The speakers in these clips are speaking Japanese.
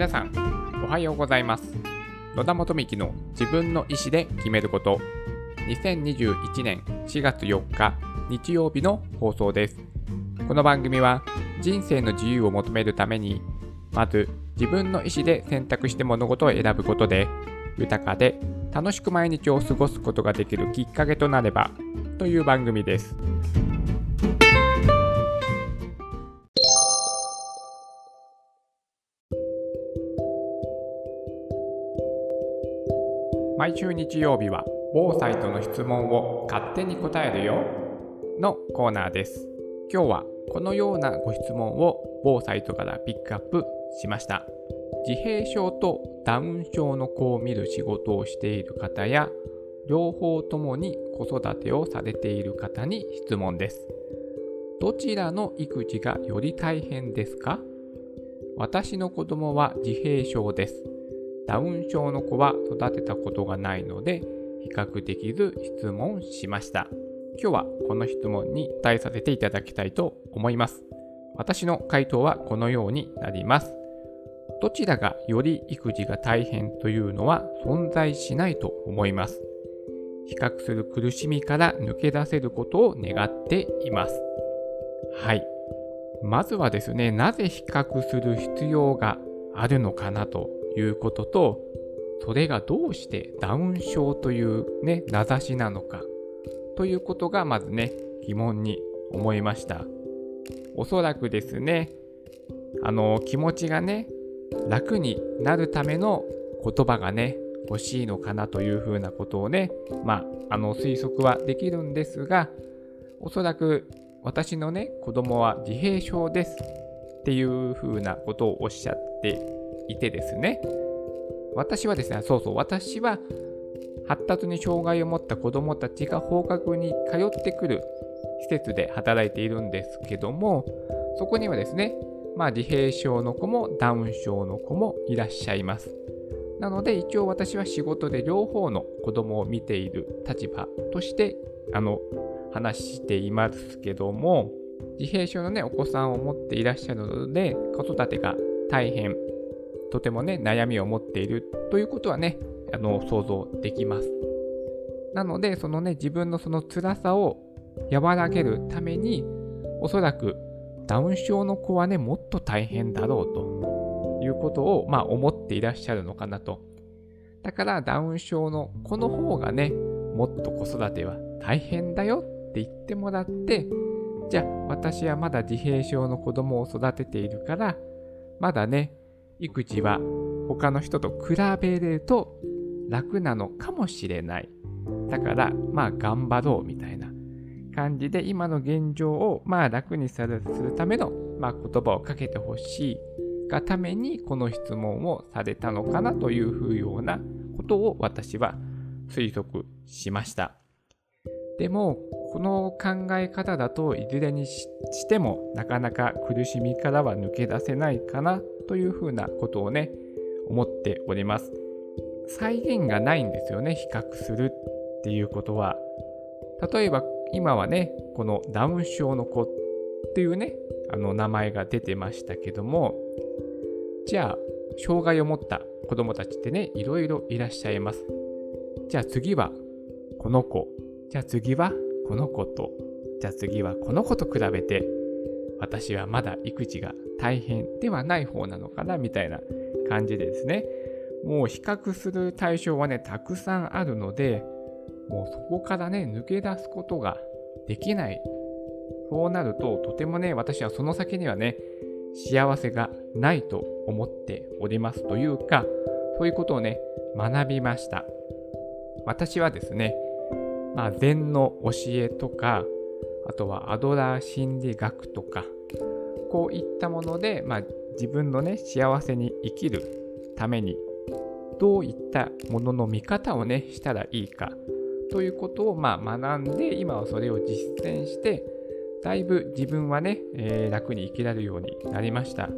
皆さんおはようございます。野田元幹の自分の意思で決めること。2021年4月4日日曜日の放送です。この番組は人生の自由を求めるためにまず自分の意思で選択して物事を選ぶことで豊かで楽しく毎日を過ごすことができるきっかけとなればという番組です。毎週日曜日は某サイトの質問を勝手に答えるよ。のコーナーです。今日はこのようなご質問を某サイトからピックアップしました。自閉症とダウン症の子を見る仕事をしている方や両方ともに子育てをされている方に質問です。どちらの育児がより大変ですか？私の子供は自閉症です。ダウン症の子は育てたことがないので比較できず質問しました。今日はこの質問に答えさせていただきたいと思います。私の回答はこのようになります。どちらがより育児が大変というのは存在しないと思います。比較する苦しみから抜け出せることを願っています。はい。まずはですねなぜ比較する必要があるのかなと。いうことと、それがどうしてダウン症というね、名指しなのかということがまずね、疑問に思いました。おそらくですね、あの、気持ちがね、楽になるための言葉がね、欲しいのかなというふうなことをね、まあ、あの推測はできるんですが、おそらく私のね、子供は自閉症ですっていうふうなことをおっしゃっていてですね、私はですね、そうそう、私は発達に障害を持った子どもたちが放課後に通ってくる施設で働いているんですけども、そこにはですね、まあ、自閉症の子もダウン症の子もいらっしゃいます。なので一応私は仕事で両方の子供を見ている立場としてあの話していますけども自閉症のねお子さんを持っていらっしゃるので子育てが大変とてもね、悩みを持っているということはね、あの、想像できます。なので、そのね、自分のその辛さを和らげるために、おそらくダウン症の子はね、もっと大変だろうということを、まあ、思っていらっしゃるのかなと。だから、ダウン症の子の方がね、もっと子育ては大変だよって言ってもらって、じゃあ、私はまだ自閉症の子供を育てているから、まだね、育児は他の人と比べると楽なのかもしれない。だから、まあ頑張ろうみたいな感じで今の現状をまあ楽にするための、まあ、言葉をかけてほしいがためにこの質問をされたのかなというふうようなことを私は推測しました。でも、この考え方だといずれにしてもなかなか苦しみからは抜け出せないかなというふうなことをね、思っております。再現がないんですよね、比較するっていうことは。例えば今はね、このダウン症の子っていうね、あの名前が出てましたけども、じゃあ、障害を持った子供たちってね、いろいろいらっしゃいます。じゃあ次はこの子、じゃあ次はこの子と、じゃあ次はこの子と比べて、私はまだ育児が大変ではない方なのかなみたいな感じでですね。もう比較する対象はねたくさんあるのでもうそこからね抜け出すことができないそうなるととてもね私はその先にはね幸せがないと思っておりますというかそういうことをね学びました。私はですねまあ禅の教えとかあとはアドラー心理学とかこういったもので、まあ、自分のね幸せに生きるためにどういったものの見方をねしたらいいかということをまあ学んで今はそれを実践してだいぶ自分はね、えー、楽に生きられるようになりました。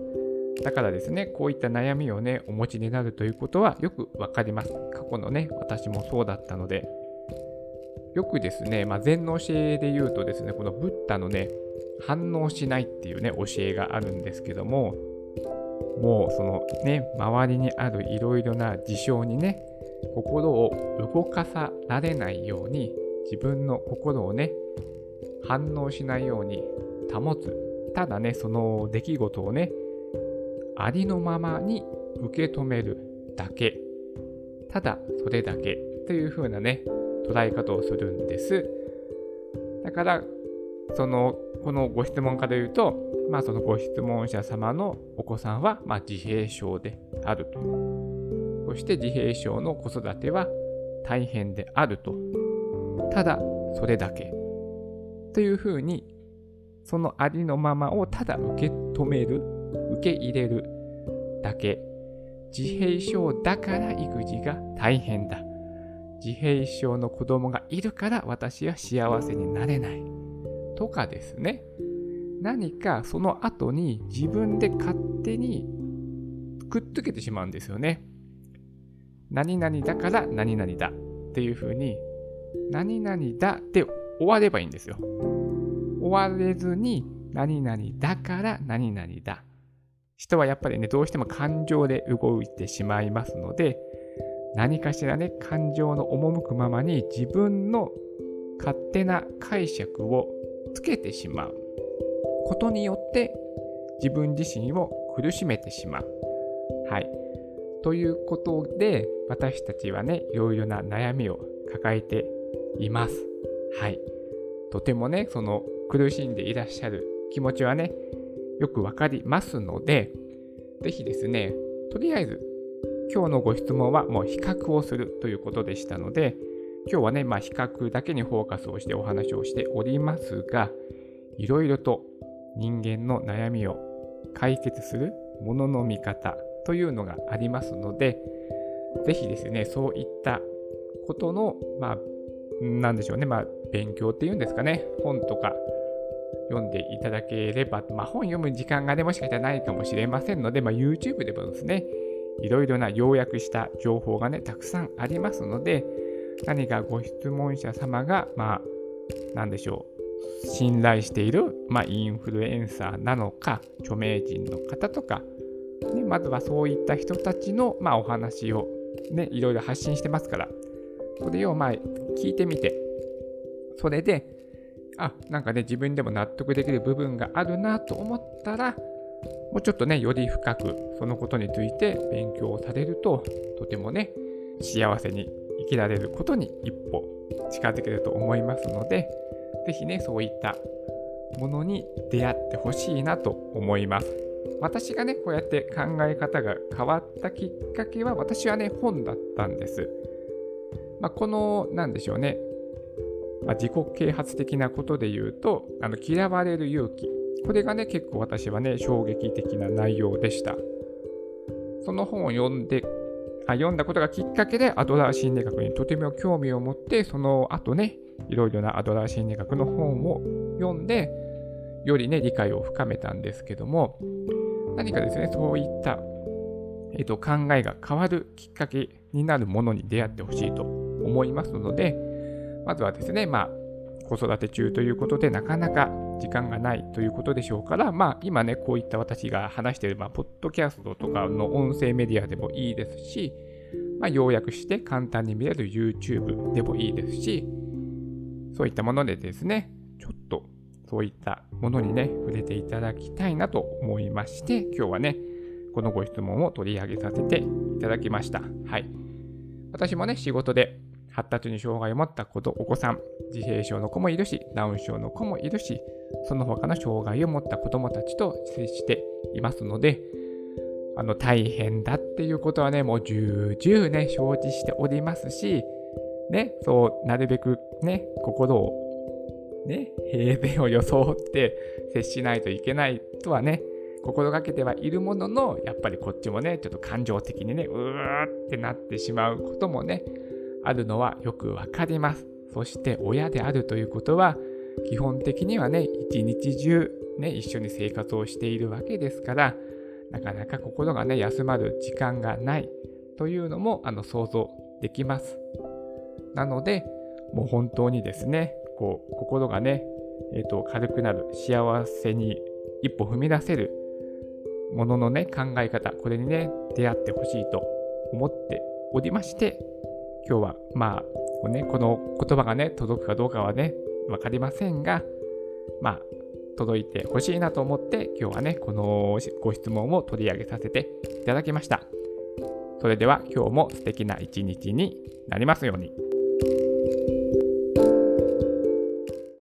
だからですねこういった悩みをねお持ちになるということはよくわかります。過去のね私もそうだったので。よくですね、まあ、禅の教えで言うとですね、このブッダのね、反応しないっていうね、教えがあるんですけども、もうそのね、周りにあるいろいろな事象にね、心を動かさられないように、自分の心をね、反応しないように保つ。ただね、その出来事をね、ありのままに受け止めるだけ。ただそれだけという風なね、捉え方をするんです。だから、その、このご質問から言うと、まあそのご質問者様のお子さんは、まあ自閉症であると。そして自閉症の子育ては大変であると。ただそれだけ。というふうに、そのありのままをただ受け止める、受け入れるだけ。自閉症だから育児が大変だ。自閉症の子供がいるから私は幸せになれない。とかですね。何かその後に自分で勝手にくっつけてしまうんですよね。何々だから何々だっていうふうに、何々だって終わればいいんですよ。終われずに、何々だから何々だ。人はやっぱりね、どうしても感情で動いてしまいますので、何かしらね、感情の赴くままに自分の勝手な解釈をつけてしまうことによって自分自身を苦しめてしまう。はい。ということで、私たちはね、いろいろな悩みを抱えています。はい。とてもね、その苦しんでいらっしゃる気持ちはね、よくわかりますので、ぜひですね、とりあえず今日のご質問はもう比較をするということでしたので、今日はね、まあ、比較だけにフォーカスをしてお話をしておりますが、いろいろと人間の悩みを解決するものの見方というのがありますので、ぜひですね、そういったことの、まあ、なんでしょうね、まあ、勉強っていうんですかね、本とか読んでいただければ、まあ、本読む時間がね、もしかしたらないかもしれませんので、まあ、YouTube でもですね、いろいろな要約した情報がね、たくさんありますので、何かご質問者様が、まあ、なんでしょう、信頼している、まあ、インフルエンサーなのか、著名人の方とか、ね、まずはそういった人たちの、まあ、お話を、ね、いろいろ発信してますから、それをまあ聞いてみて、それで、あ、なんかね、自分でも納得できる部分があるなと思ったら、もうちょっとね、より深くそのことについて勉強をされると、とてもね、幸せに生きられることに一歩近づけると思いますので、ぜひね、そういったものに出会ってほしいなと思います。私がね、こうやって考え方が変わったきっかけは、私はね、本だったんです。まあ、この、なんでしょうね、まあ、自己啓発的なことで言うと、あの嫌われる勇気。これがね、結構私はね、衝撃的な内容でした。その本を読んで、あ読んだことがきっかけでアドラー心理学にとても興味を持って、その後ね、いろいろなアドラー心理学の本を読んで、よりね、理解を深めたんですけども、何かですね、そういった、えっと、考えが変わるきっかけになるものに出会ってほしいと思いますので、まずはですね、まあ、子育て中ということで、なかなか時間がないということでしょうから、まあ、今ね、こういった私が話している、まあ、ポッドキャストとかの音声メディアでもいいですし、まあ、要約して簡単に見れる YouTube でもいいですし、そういったものでですね、ちょっとそういったものにね、触れていただきたいなと思いまして、今日はね、このご質問を取り上げさせていただきました。はい。私もね、仕事で発達に障害を持った子とお子さん、自閉症の子もいるし、ダウン症の子もいるし、その他の障害を持った子供たちと接していますので、あの大変だっていうことはね、もう重々ね、承知しておりますし、ね、そう、なるべくね、心を、ね、平然を装って接しないといけないとはね、心がけてはいるものの、やっぱりこっちもね、ちょっと感情的にね、うーってなってしまうこともね、あるのはよくわかります。そして親であるということは、基本的にはね、一日中ね、一緒に生活をしているわけですから、なかなか心がね、休まる時間がないというのもあの想像できます。なので、もう本当にですね、こう心がね、えーと、軽くなる、幸せに一歩踏み出せるもののね、考え方、これにね、出会ってほしいと思っておりまして、今日はまあ、ね、この言葉がね、届くかどうかはね、分かりませんが、まあ、届いてほしいなと思って、今日はね、このご質問を取り上げさせていただきました。それでは今日も素敵な一日になりますように。